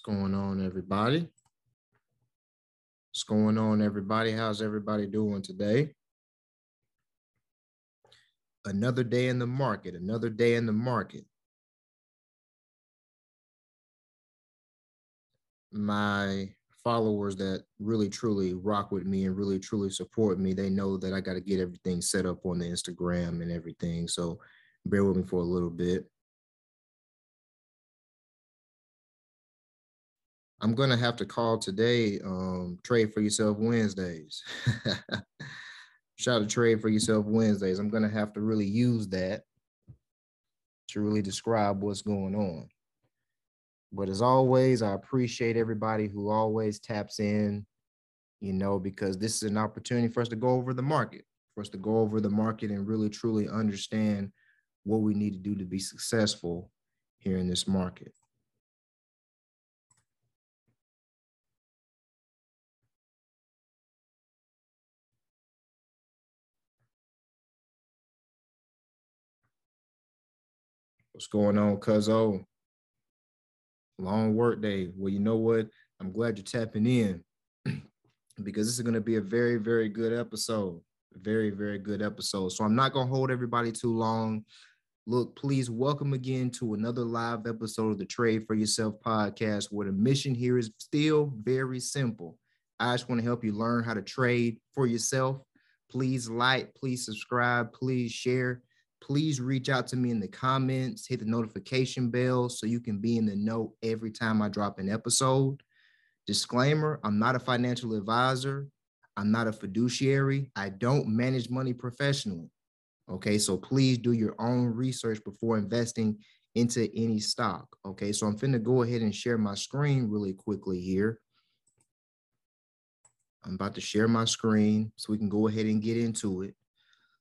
going on, everybody? What's going on, everybody? How's everybody doing today? Another day in the market, another day in the market. My followers that really truly rock with me and really truly support me, they know that I got to get everything set up on the Instagram and everything. So bear with me for a little bit. I'm gonna have to call today. Um, trade for yourself Wednesdays. Shout out to trade for yourself Wednesdays. I'm gonna have to really use that to really describe what's going on. But as always, I appreciate everybody who always taps in, you know, because this is an opportunity for us to go over the market, for us to go over the market and really truly understand what we need to do to be successful here in this market. What's going on, Cuzzo? Oh? Long work day. Well, you know what? I'm glad you're tapping in because this is going to be a very, very good episode. Very, very good episode. So I'm not going to hold everybody too long. Look, please welcome again to another live episode of the Trade for Yourself podcast, where the mission here is still very simple. I just want to help you learn how to trade for yourself. Please like, please subscribe, please share please reach out to me in the comments, hit the notification bell so you can be in the know every time I drop an episode. Disclaimer I'm not a financial advisor, I'm not a fiduciary, I don't manage money professionally. Okay, so please do your own research before investing into any stock. Okay, so I'm finna go ahead and share my screen really quickly here. I'm about to share my screen so we can go ahead and get into it.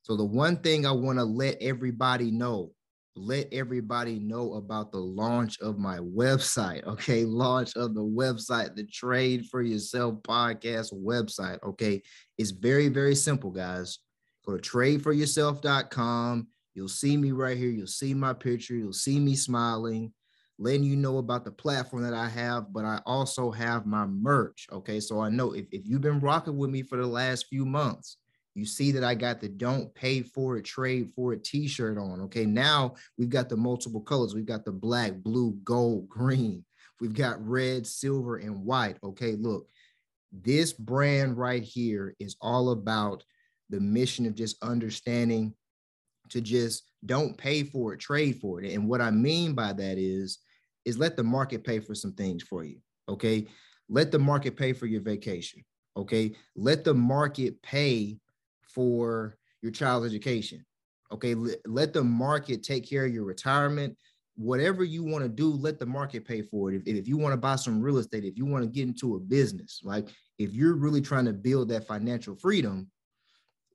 So the one thing I want to let everybody know, let everybody know about the launch of my website. Okay, launch of the website, the Trade for Yourself podcast website. Okay, it's very very simple, guys. Go to tradeforyourself.com. You'll see me right here. You'll see my picture. You'll see me smiling, letting you know about the platform that I have, but I also have my merch. Okay. So I know if, if you've been rocking with me for the last few months, you see that I got the don't pay for it, trade for it t-shirt on. Okay. Now we've got the multiple colors. We've got the black, blue, gold, green. We've got red, silver, and white. Okay. Look, this brand right here is all about the mission of just understanding to just don't pay for it, trade for it. And what I mean by that is, is let the market pay for some things for you. Okay. Let the market pay for your vacation. Okay. Let the market pay for your child's education. Okay, let the market take care of your retirement. Whatever you want to do, let the market pay for it. If, if you want to buy some real estate, if you want to get into a business, like if you're really trying to build that financial freedom,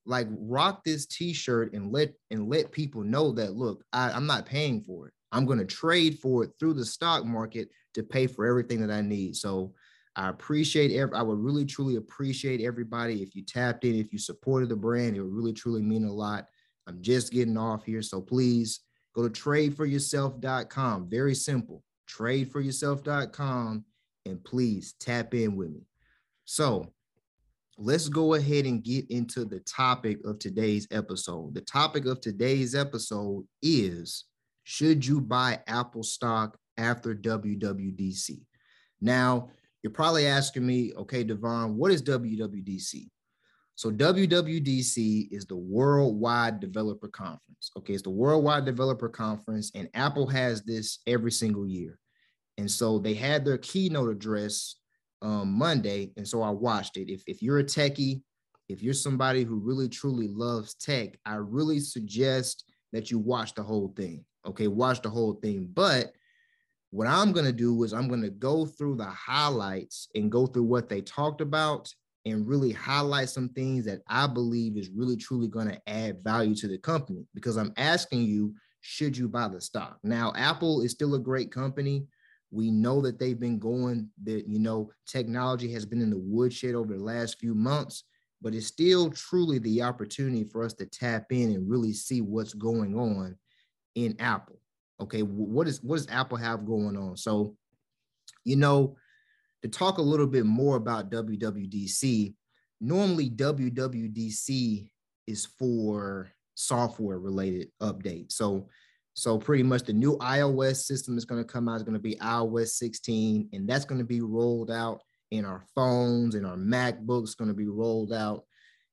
like rock this t-shirt and let and let people know that look, I, I'm not paying for it. I'm going to trade for it through the stock market to pay for everything that I need. So I appreciate every, I would really truly appreciate everybody if you tapped in, if you supported the brand, it would really truly mean a lot. I'm just getting off here. So please go to tradeforyourself.com. Very simple. Tradeforyourself.com and please tap in with me. So let's go ahead and get into the topic of today's episode. The topic of today's episode is should you buy Apple stock after WWDC? Now, you're probably asking me, okay, Devon, what is WWDC? So WWDC is the Worldwide Developer Conference. Okay, it's the Worldwide Developer Conference, and Apple has this every single year. And so they had their keynote address um, Monday, and so I watched it. If, if you're a techie, if you're somebody who really truly loves tech, I really suggest that you watch the whole thing. Okay, watch the whole thing. But what I'm going to do is I'm going to go through the highlights and go through what they talked about and really highlight some things that I believe is really truly going to add value to the company because I'm asking you, should you buy the stock? Now, Apple is still a great company. We know that they've been going that, you know, technology has been in the woodshed over the last few months, but it's still truly the opportunity for us to tap in and really see what's going on in Apple okay what is what does apple have going on so You know, to talk a little bit more about WWDC, normally WWDC is for software related updates. So so pretty much the new iOS system is going to come out is going to be iOS 16 and that's going to be rolled out in our phones and our MacBooks going to be rolled out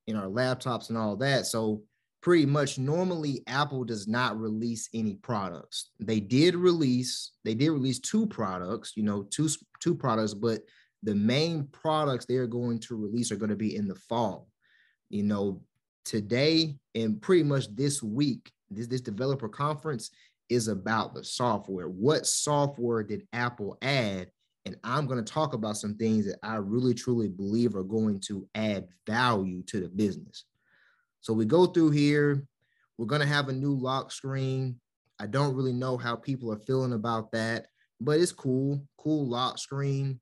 in our laptops and all that. So pretty much normally Apple does not release any products. They did release they did release two products, you know, two two products, but the main products they're going to release are going to be in the fall. You know, today and pretty much this week, this, this developer conference is about the software. What software did Apple add? And I'm going to talk about some things that I really truly believe are going to add value to the business. So we go through here. We're going to have a new lock screen. I don't really know how people are feeling about that, but it's cool. Cool lock screen.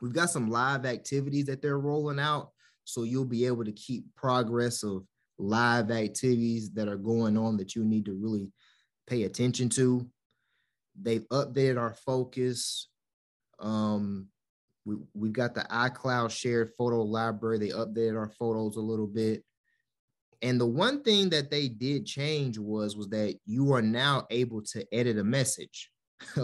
We've got some live activities that they're rolling out. So you'll be able to keep progress of live activities that are going on that you need to really pay attention to. They've updated our focus. Um, we, we've got the iCloud shared photo library. They updated our photos a little bit. And the one thing that they did change was was that you are now able to edit a message.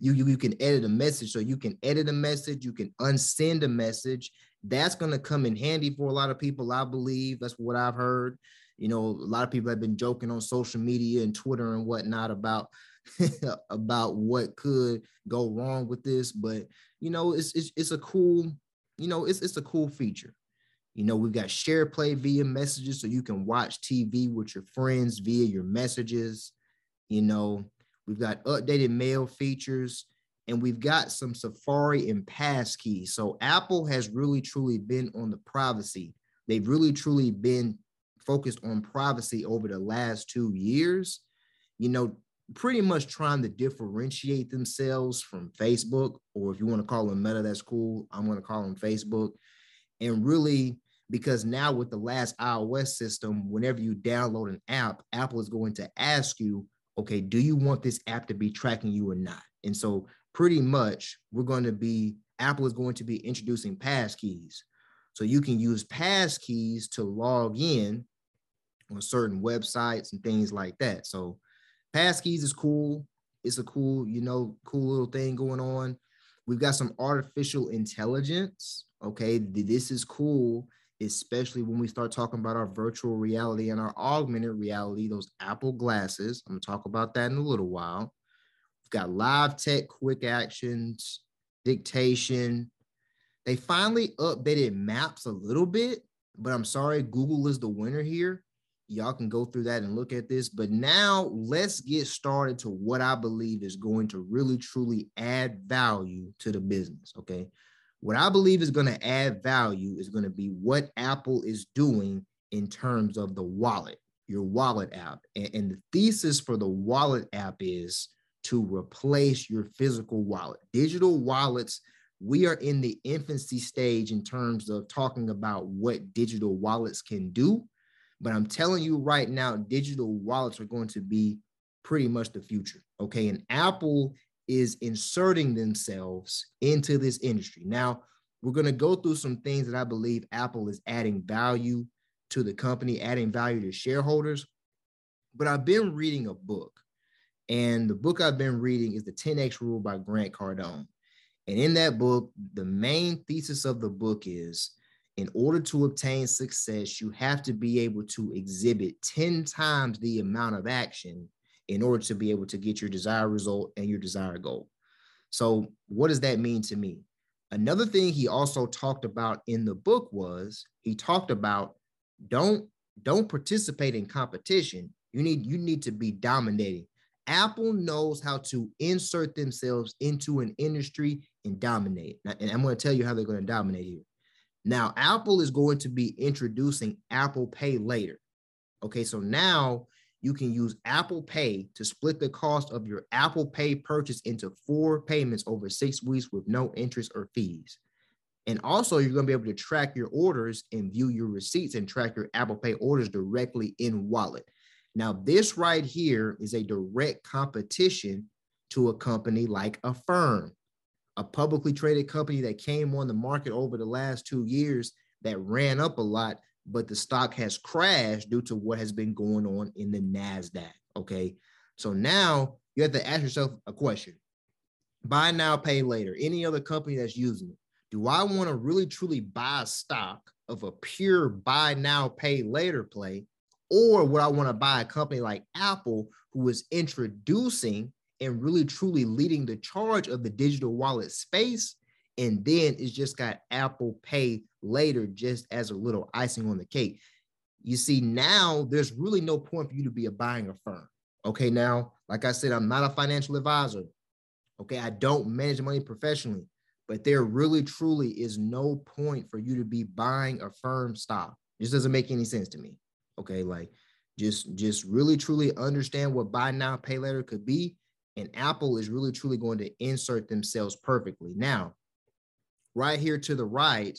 you, you you can edit a message, so you can edit a message, you can unsend a message. That's going to come in handy for a lot of people, I believe. That's what I've heard. You know, a lot of people have been joking on social media and Twitter and whatnot about about what could go wrong with this, but you know, it's it's, it's a cool, you know, it's it's a cool feature. You know, we've got share play via messages so you can watch TV with your friends via your messages. You know, we've got updated mail features and we've got some Safari and passkeys. So Apple has really truly been on the privacy. They've really truly been focused on privacy over the last two years. You know, pretty much trying to differentiate themselves from Facebook, or if you want to call them Meta, that's cool. I'm going to call them Facebook, and really because now with the last iOS system, whenever you download an app, Apple is going to ask you, okay, do you want this app to be tracking you or not? And so pretty much we're going to be, Apple is going to be introducing passkeys. So you can use passkeys to log in on certain websites and things like that. So passkeys is cool. It's a cool, you know, cool little thing going on. We've got some artificial intelligence. Okay, this is cool especially when we start talking about our virtual reality and our augmented reality, those Apple glasses. I'm gonna talk about that in a little while. We've got Live Text, quick actions, dictation. They finally updated maps a little bit, but I'm sorry, Google is the winner here. Y'all can go through that and look at this. But now let's get started to what I believe is going to really truly add value to the business. Okay. What I believe is going to add value is going to be what Apple is doing in terms of the wallet, your wallet app. And, and the thesis for the wallet app is to replace your physical wallet. Digital wallets, we are in the infancy stage in terms of talking about what digital wallets can do. But I'm telling you right now, digital wallets are going to be pretty much the future. Okay. And Apple is inserting themselves into this industry. Now, we're going to go through some things that I believe Apple is adding value to the company, adding value to shareholders. But I've been reading a book, and the book I've been reading is The 10X Rule by Grant Cardone. And in that book, the main thesis of the book is in order to obtain success, you have to be able to exhibit 10 times the amount of action in order to be able to get your desired result and your desired goal. So, what does that mean to me? Another thing he also talked about in the book was he talked about don't don't participate in competition. You need you need to be dominating. Apple knows how to insert themselves into an industry and dominate. And I'm going to tell you how they're going to dominate here. Now, Apple is going to be introducing Apple Pay later. Okay, so now you can use Apple Pay to split the cost of your Apple Pay purchase into four payments over six weeks with no interest or fees. And also, you're going to be able to track your orders and view your receipts and track your Apple Pay orders directly in Wallet. Now, this right here is a direct competition to a company like Affirm. a publicly traded company that came on the market over the last two years that ran up a lot, but the stock has crashed due to what has been going on in the NASDAQ. Okay. So now you have to ask yourself a question buy now, pay later. Any other company that's using it, do I want to really truly buy stock of a pure buy now, pay later play? Or would I want to buy a company like Apple who is introducing and really truly leading the charge of the digital wallet space? And then it's just got Apple Pay later, just as a little icing on the cake. You see, now there's really no point for you to be a buying a firm. Okay, now, like I said, I'm not a financial advisor. Okay, I don't manage money professionally, but there really truly is no point for you to be buying Affirm stock. This doesn't make any sense to me. Okay, like just just really truly understand what buy now pay later could be and Apple is really truly going to insert themselves perfectly. Now, right here to the right,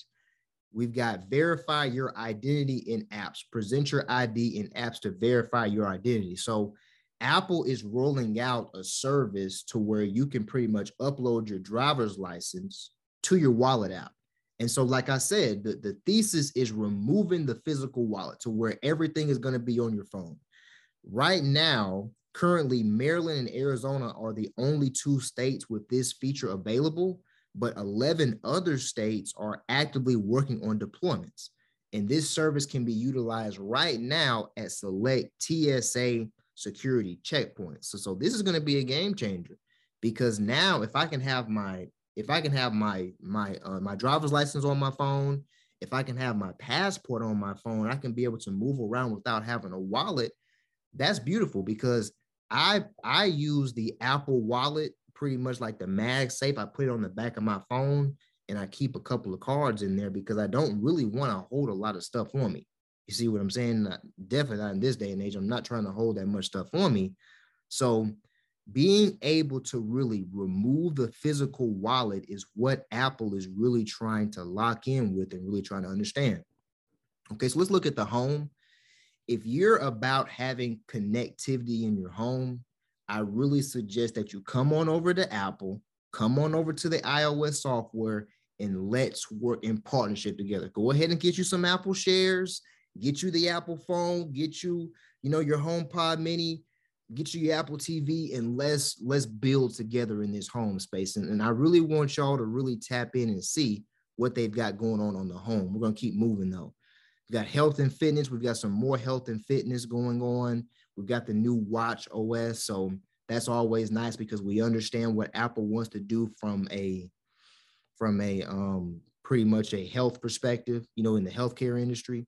we've got verify your identity in apps. Present your ID in apps to verify your identity. So Apple is rolling out a service to where you can pretty much upload your driver's license to your wallet app. And so, like I said, the, the thesis is removing the physical wallet to where everything is going to be on your phone. Right now, currently, Maryland and Arizona are the only two states with this feature available, but 11 other states are actively working on deployments. And this service can be utilized right now at select TSA security checkpoints. So, so this is going to be a game changer because now if I can have my if I can have my my uh, my driver's license on my phone, if I can have my passport on my phone, I can be able to move around without having a wallet. That's beautiful because I I use the Apple Wallet pretty much like the MagSafe. I put it on the back of my phone and I keep a couple of cards in there because I don't really want to hold a lot of stuff on me. You see what I'm saying? Definitely not in this day and age. I'm not trying to hold that much stuff on me. So being able to really remove the physical wallet is what Apple is really trying to lock in with and really trying to understand. Okay, so let's look at the home. If you're about having connectivity in your home, I really suggest that you come on over to Apple, come on over to the iOS software, and let's work in partnership together. Go ahead and get you some Apple shares get you the Apple phone, get you, you know, your HomePod Mini, get you your Apple TV, and let's let's build together in this home space. And, and I really want y'all to really tap in and see what they've got going on on the home. We're gonna keep moving though. We've got health and fitness. We've got some more health and fitness going on. We've got the new Watch OS, so that's always nice because we understand what Apple wants to do from a from a um pretty much a health perspective, you know, in the healthcare industry.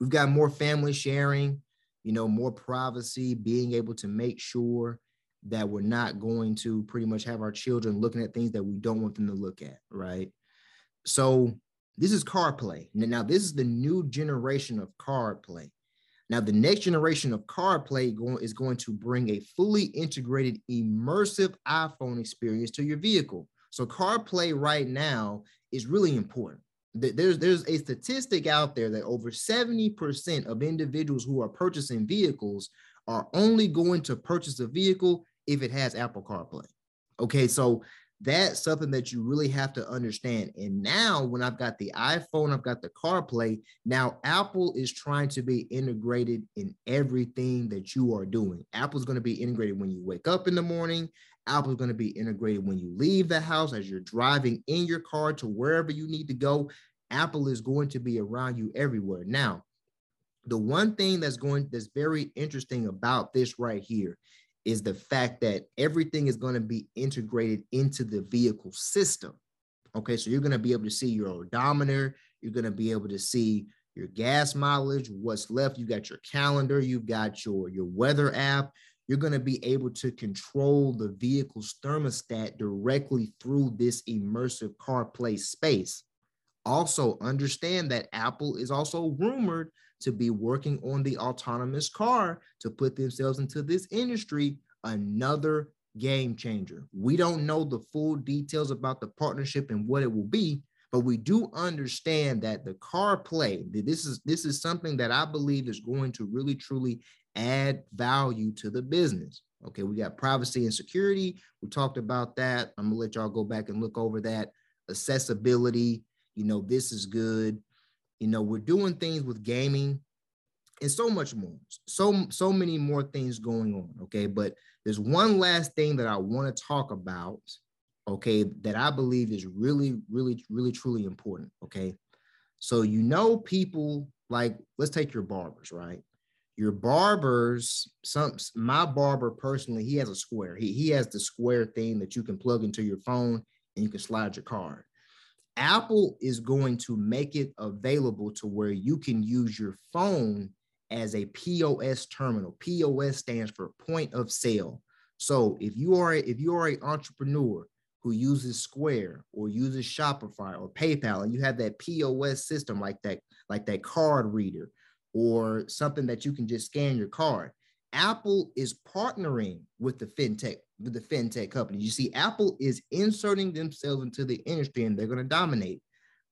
We've got more family sharing, you know, more privacy, being able to make sure that we're not going to pretty much have our children looking at things that we don't want them to look at, right? So this is CarPlay. Now, this is the new generation of CarPlay. Now, the next generation of CarPlay is going to bring a fully integrated, immersive iPhone experience to your vehicle. So, CarPlay right now is really important there's there's a statistic out there that over 70% of individuals who are purchasing vehicles are only going to purchase a vehicle if it has Apple CarPlay. Okay, so that's something that you really have to understand. And now, when I've got the iPhone, I've got the CarPlay. Now, Apple is trying to be integrated in everything that you are doing. Apple's going to be integrated when you wake up in the morning. Apple is going to be integrated when you leave the house as you're driving in your car to wherever you need to go. Apple is going to be around you everywhere. Now, the one thing that's going that's very interesting about this right here is the fact that everything is going to be integrated into the vehicle system. Okay, so you're going to be able to see your odometer, you're going to be able to see your gas mileage, what's left. You got your calendar, you've got your your weather app, you're going to be able to control the vehicle's thermostat directly through this immersive CarPlay space. Also, understand that Apple is also rumored to be working on the autonomous car to put themselves into this industry, another game changer. We don't know the full details about the partnership and what it will be, but we do understand that the CarPlay, this is this is something that I believe is going to really truly add value to the business. Okay, we got privacy and security. We talked about that. I'm gonna let y'all go back and look over that. Accessibility, you know, this is good. You know, we're doing things with gaming and so much more. So, so many more things going on. Okay, but there's one last thing that I want to talk about. Okay, that I believe is really, really, really, truly important. Okay. So you know, people like let's take your barbers, right? your barbers some my barber personally he has a square he, he has the square thing that you can plug into your phone and you can slide your card apple is going to make it available to where you can use your phone as a pos terminal pos stands for point of sale so if you are if you are an entrepreneur who uses square or uses shopify or paypal and you have that pos system like that like that card reader or something that you can just scan your card. Apple is partnering with the fintech the fintech company. You see, Apple is inserting themselves into the industry and they're going to dominate.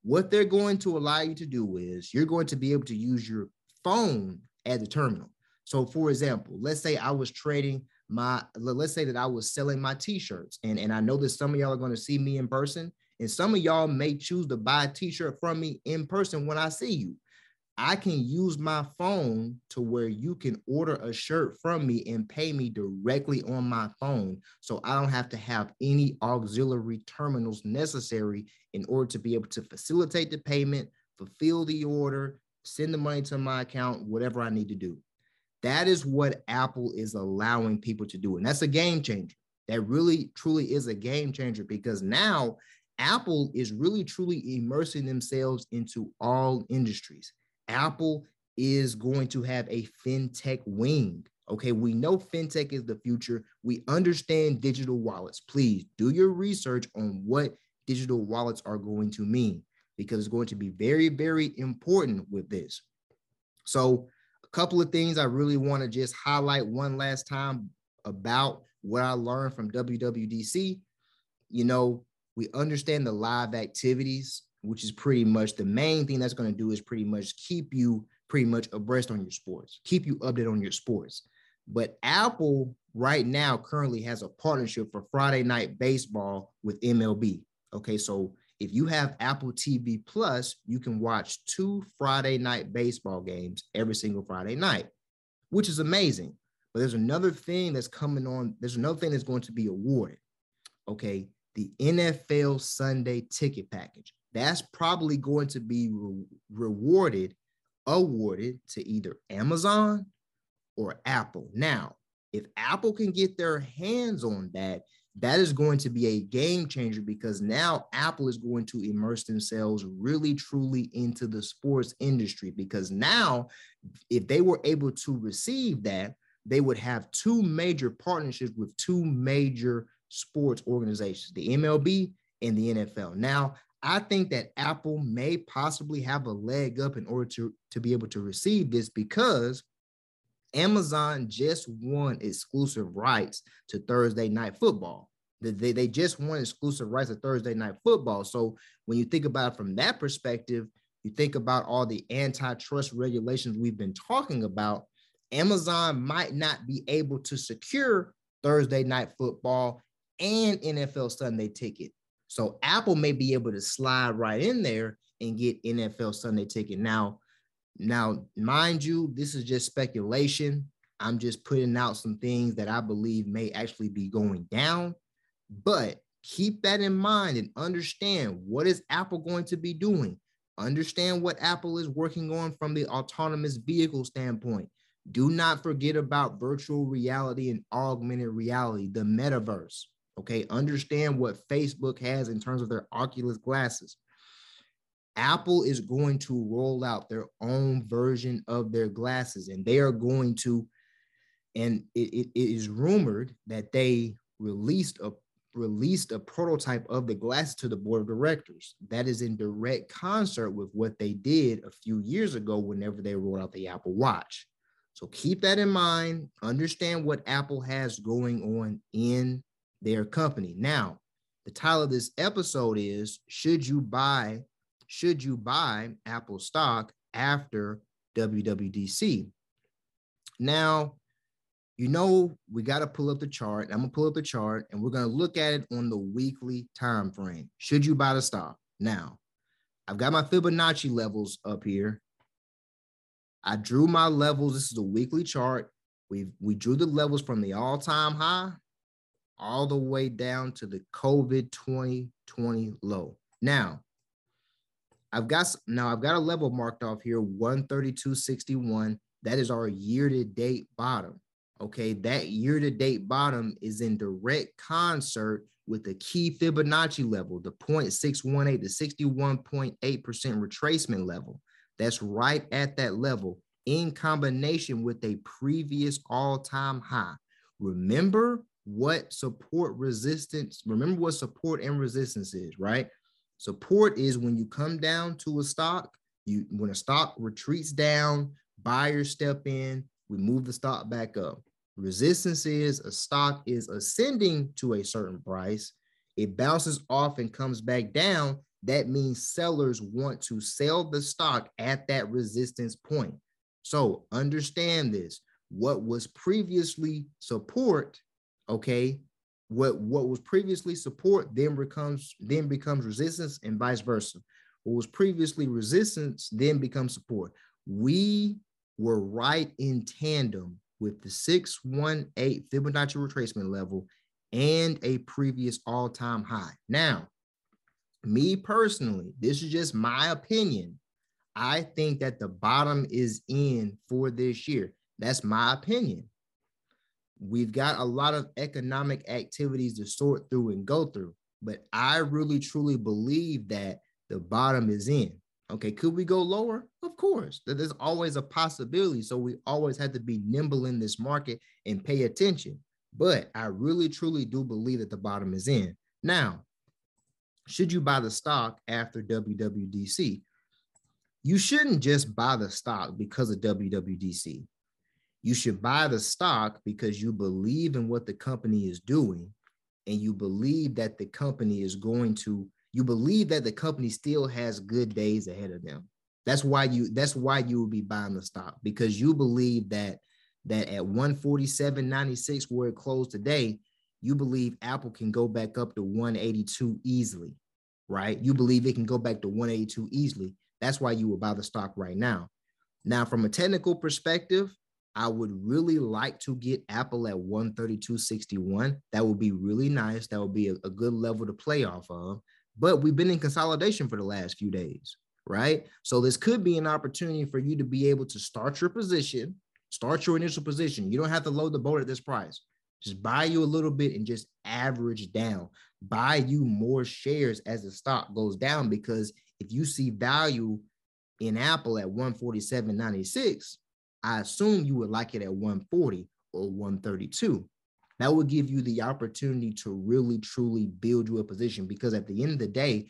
What they're going to allow you to do is you're going to be able to use your phone as a terminal. So, for example, let's say I was trading my, let's say that I was selling my t-shirts, and, and I know that some of y'all are going to see me in person, and some of y'all may choose to buy a t-shirt from me in person when I see you. I can use my phone to where you can order a shirt from me and pay me directly on my phone. So I don't have to have any auxiliary terminals necessary in order to be able to facilitate the payment, fulfill the order, send the money to my account, whatever I need to do. That is what Apple is allowing people to do. And that's a game changer. That really, truly is a game changer because now Apple is really, truly immersing themselves into all industries. Apple is going to have a fintech wing. Okay, we know fintech is the future. We understand digital wallets. Please do your research on what digital wallets are going to mean because it's going to be very, very important with this. So, a couple of things I really want to just highlight one last time about what I learned from WWDC. You know, we understand the live activities which is pretty much the main thing that's going to do is pretty much keep you pretty much abreast on your sports, keep you updated on your sports. But Apple right now currently has a partnership for Friday night baseball with MLB. Okay, so if you have Apple TV Plus, you can watch two Friday night baseball games every single Friday night, which is amazing. But there's another thing that's coming on. There's another thing that's going to be awarded. Okay, the NFL Sunday ticket package that's probably going to be re- rewarded, awarded to either Amazon or Apple. Now, if Apple can get their hands on that, that is going to be a game changer because now Apple is going to immerse themselves really truly into the sports industry. Because now, if they were able to receive that, they would have two major partnerships with two major sports organizations, the MLB and the NFL. Now, I think that Apple may possibly have a leg up in order to, to be able to receive this because Amazon just won exclusive rights to Thursday night football. They, they just won exclusive rights to Thursday night football. So when you think about it from that perspective, you think about all the antitrust regulations we've been talking about, Amazon might not be able to secure Thursday night football and NFL Sunday ticket. So Apple may be able to slide right in there and get NFL Sunday ticket. Now, now, mind you, this is just speculation. I'm just putting out some things that I believe may actually be going down. But keep that in mind and understand what is Apple going to be doing. Understand what Apple is working on from the autonomous vehicle standpoint. Do not forget about virtual reality and augmented reality, the metaverse. Okay, understand what Facebook has in terms of their Oculus glasses. Apple is going to roll out their own version of their glasses, and they are going to, and it, it, is rumored that they released a released a prototype of the glasses to the board of directors. That is in direct concert with what they did a few years ago whenever they rolled out the Apple Watch. So keep that in mind. Understand what Apple has going on in their company. Now, the title of this episode is Should You Buy Should You Buy Apple stock after WWDC? Now, you know we got to pull up the chart. I'm gonna pull up the chart and we're gonna look at it on the weekly time frame. Should you buy the stock? Now, I've got my Fibonacci levels up here. I drew my levels. This is a weekly chart. We we drew the levels from the all-time high all the way down to the COVID 2020 low. Now, I've got now I've got a level marked off here 132.61. That is our year-to-date bottom. Okay, that year-to-date bottom is in direct concert with the key Fibonacci level, the 0.618 to 61.8% retracement level. That's right at that level in combination with a previous all-time high. Remember what support resistance, remember what support and resistance is, right? Support is when you come down to a stock, you when a stock retreats down, buyers step in, we move the stock back up. Resistance is a stock is ascending to a certain price, it bounces off and comes back down. That means sellers want to sell the stock at that resistance point. So understand this. What was previously support, okay, what what was previously support then becomes then becomes resistance and vice versa. What was previously resistance then becomes support. We were right in tandem with the 618 Fibonacci retracement level and a previous all-time high. Now, me personally, this is just my opinion. I think that the bottom is in for this year. That's my opinion. We've got a lot of economic activities to sort through and go through, but I really truly believe that the bottom is in. Okay, could we go lower? Of course. There's always a possibility. So we always have to be nimble in this market and pay attention. But I really truly do believe that the bottom is in. Now, should you buy the stock after WWDC? You shouldn't just buy the stock because of WWDC. You should buy the stock because you believe in what the company is doing and you believe that the company is going to you believe that the company still has good days ahead of them. That's why you that's why you will be buying the stock because you believe that that at 147.96 where it closed today, you believe Apple can go back up to 182 easily, right? You believe it can go back to 182 easily. That's why you will buy the stock right now. Now, from a technical perspective, I would really like to get Apple at 132.61. That would be really nice. That would be a, a, good level to play off of. But we've been in consolidation for the last few days, right? So this could be an opportunity for you to be able to start your position, start your initial position. You don't have to load the boat at this price. Just buy you a little bit and just average down. Buy you more shares as the stock goes down because if you see value in Apple at 147.96, I assume you would like it at 140 or 132. That would give you the opportunity to really truly build you a position because at the end of the day,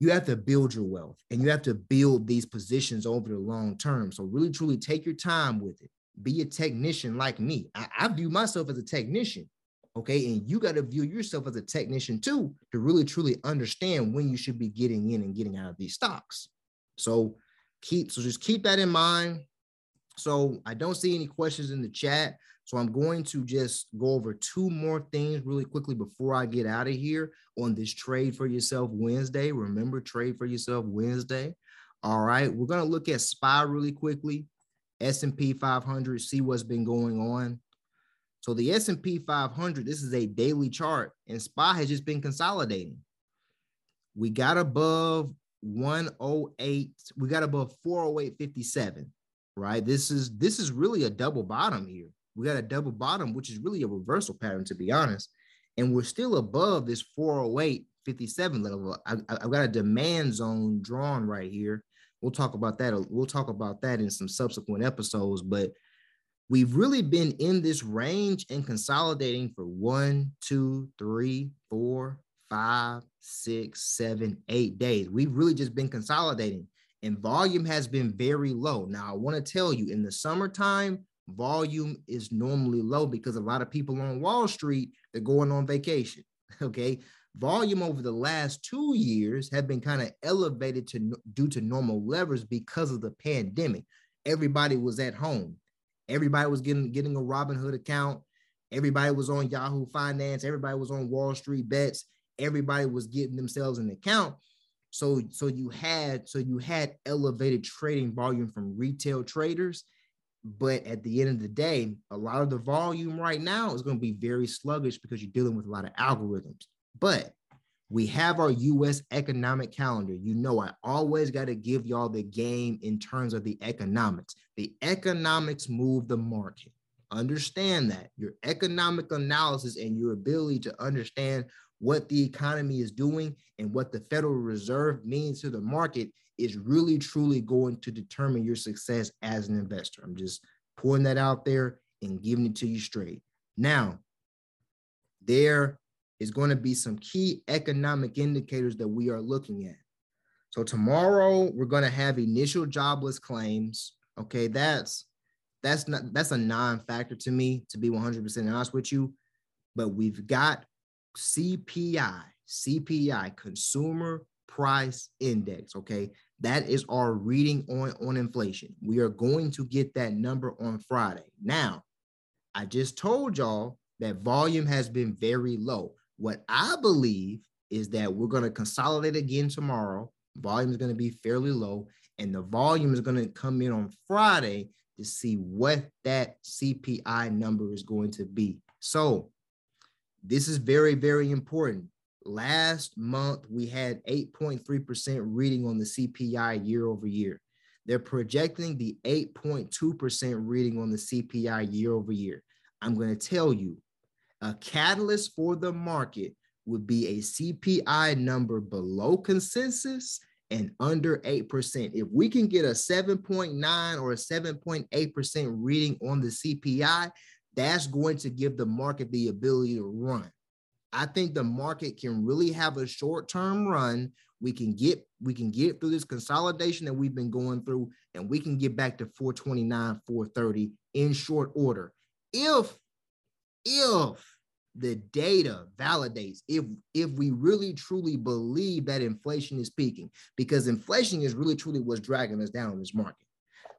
you have to build your wealth and you have to build these positions over the long term. So, really truly take your time with it. Be a technician like me. I, I view myself as a technician. Okay. And you got to view yourself as a technician too to really truly understand when you should be getting in and getting out of these stocks. So, keep so just keep that in mind. So I don't see any questions in the chat. So I'm going to just go over two more things really quickly before I get out of here on this trade for yourself Wednesday. Remember, trade for yourself Wednesday. All right, we're going to look at SPY really quickly. S&P 500, see what's been going on. So the S&P 500, this is a daily chart, and SPY has just been consolidating. We got above 108, we got above 408.57 right? This is this is really a double bottom here. We got a double bottom, which is really a reversal pattern, to be honest. And we're still above this 408 57 level. I, have got a demand zone drawn right here. We'll talk about that. We'll talk about that in some subsequent episodes, but we've really been in this range and consolidating for one, two, three, four, five, six, seven, eight days. We've really just been consolidating and volume has been very low. Now, I want to tell you in the summertime, volume is normally low because a lot of people on Wall Street they're going on vacation. Okay. Volume over the last two years have been kind of elevated to due to normal levers because of the pandemic. Everybody was at home. Everybody was getting getting a Robinhood account. Everybody was on Yahoo Finance. Everybody was on Wall Street Bets. Everybody was getting themselves an account. So so you had so you had elevated trading volume from retail traders, but at the end of the day, a lot of the volume right now is going to be very sluggish because you're dealing with a lot of algorithms. But we have our US economic calendar. You know, I always got to give y'all the game in terms of the economics. The economics move the market. Understand that your economic analysis and your ability to understand what the economy is doing and what the Federal Reserve means to the market is really truly going to determine your success as an investor. I'm just pouring that out there and giving it to you straight. Now, there is going to be some key economic indicators that we are looking at. So tomorrow we're going to have initial jobless claims. Okay, that's that's not that's a non-factor to me to be 100% honest with you, but we've got CPI, CPI, consumer price index, okay? That is our reading on on inflation. We are going to get that number on Friday. Now, I just told y'all that volume has been very low. What I believe is that we're going to consolidate again tomorrow. Volume is going to be fairly low, and the volume is going to come in on Friday to see what that CPI number is going to be. So, this is very, very important. Last month, we had 8.3% reading on the CPI year over year. They're projecting the 8.2% reading on the CPI year over year. I'm going to tell you a catalyst for the market would be a CPI number below consensus and under 8%. If we can get a 7.9 or a 7.8% reading on the CPI, that's going to give the market the ability to run. I think the market can really have a short-term run. We can get we can get through this consolidation that we've been going through and we can get back to 429, 430 in short order. If if the data validates if if we really truly believe that inflation is peaking because inflation is really truly what's dragging us down in this market.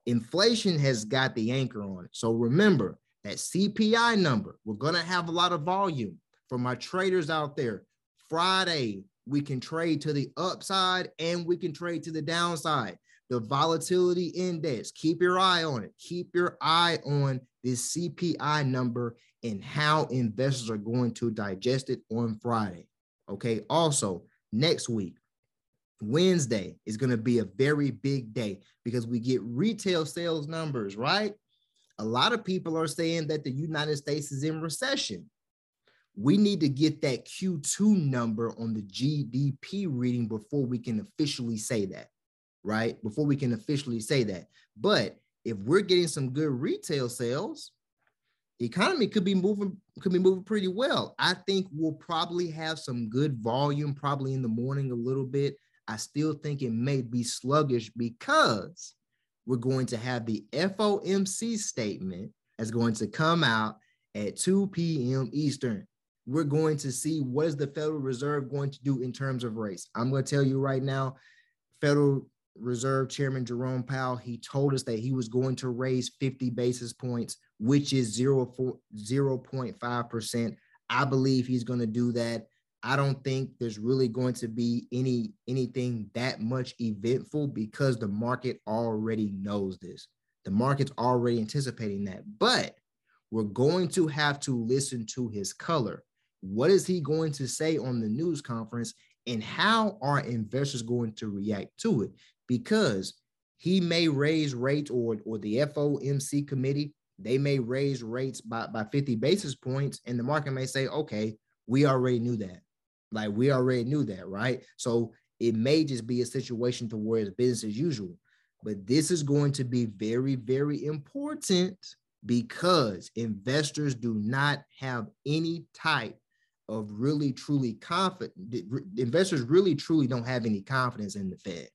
Inflation has got the anchor on it. So remember that cpi number we're going to have a lot of volume. For my traders out there friday we can trade to the upside and we can trade to the downside. The volatility index keep your eye on it. Keep your eye on this cpi number and how investors are going to digest it on Friday. Okay. Also, next week, Wednesday is going to be a very big day because we get retail sales numbers, right? A lot of people are saying that the United States is in recession. We need to get that Q2 number on the GDP reading before we can officially say that, right? Before we can officially say that. But if we're getting some good retail sales, the economy could be moving could be moving pretty well. I think we'll probably have some good volume probably in the morning a little bit. I still think it may be sluggish because we're going to have the FOMC statement that's going to come out at 2 p.m. Eastern. We're going to see what is the Federal Reserve going to do in terms of rates. I'm going to tell you right now, Federal Reserve Chairman Jerome Powell, he told us that he was going to raise 50 basis points, which is 0.5%. I believe he's going to do that. I don't think there's really going to be any anything that much eventful because the market already knows this. The market's already anticipating that. But we're going to have to listen to his color. What is he going to say on the news conference? And how are investors going to react to it? because he may raise rates or, or the FOMC committee, they may raise rates by, by 50 basis points, and the market may say, okay, we already knew that. Like we already knew that, right? So it may just be a situation to where it's business as usual. But this is going to be very, very important because investors do not have any type of really truly confident investors really truly don't have any confidence in the Fed.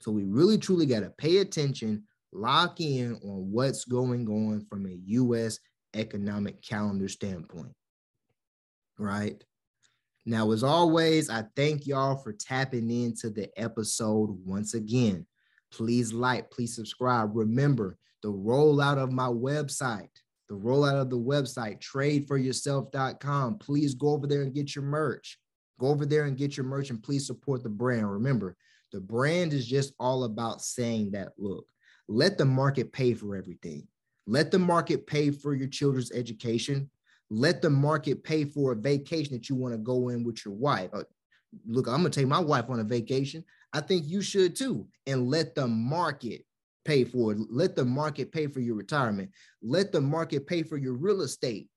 So we really truly got to pay attention, lock in on what's going on from a US economic calendar standpoint. Right. Now, as always, I thank y'all for tapping into the episode once again. Please like, please subscribe. Remember the rollout of my website, the rollout of the website, tradeforyourself.com. Please go over there and get your merch. Go over there and get your merch and please support the brand. Remember, the brand is just all about saying that look, let the market pay for everything. Let the market pay for your children's education. Let the market pay for a vacation that you want to go in with your wife. Uh, look, I'm going to take my wife on a vacation. I think you should too. And let the market pay for it. Let the market pay for your retirement. Let the market pay for your real estate.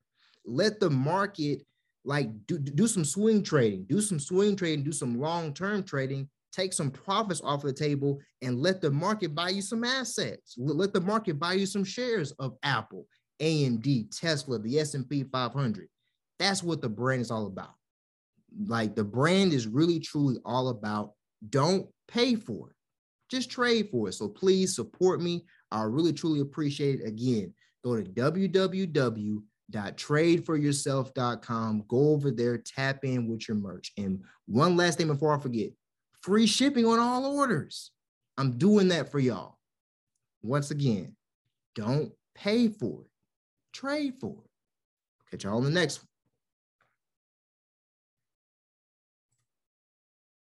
Let the market like do, do some swing trading, do some swing trading, do some long-term trading, take some profits off the table and let the market buy you some assets. Let the market buy you some shares of Apple, AMD, Tesla, the S&P 500. That's what the brand is all about. Like the brand is really truly all about don't pay for it. Just trade for it. So please support me. I really truly appreciate it. Again, go to www.tradeforyourself.com. Go over there, tap in with your merch. And one last thing before I forget free shipping on all orders. I'm doing that for y'all. Once again, don't pay for it, trade for it. Catch y'all on the next one.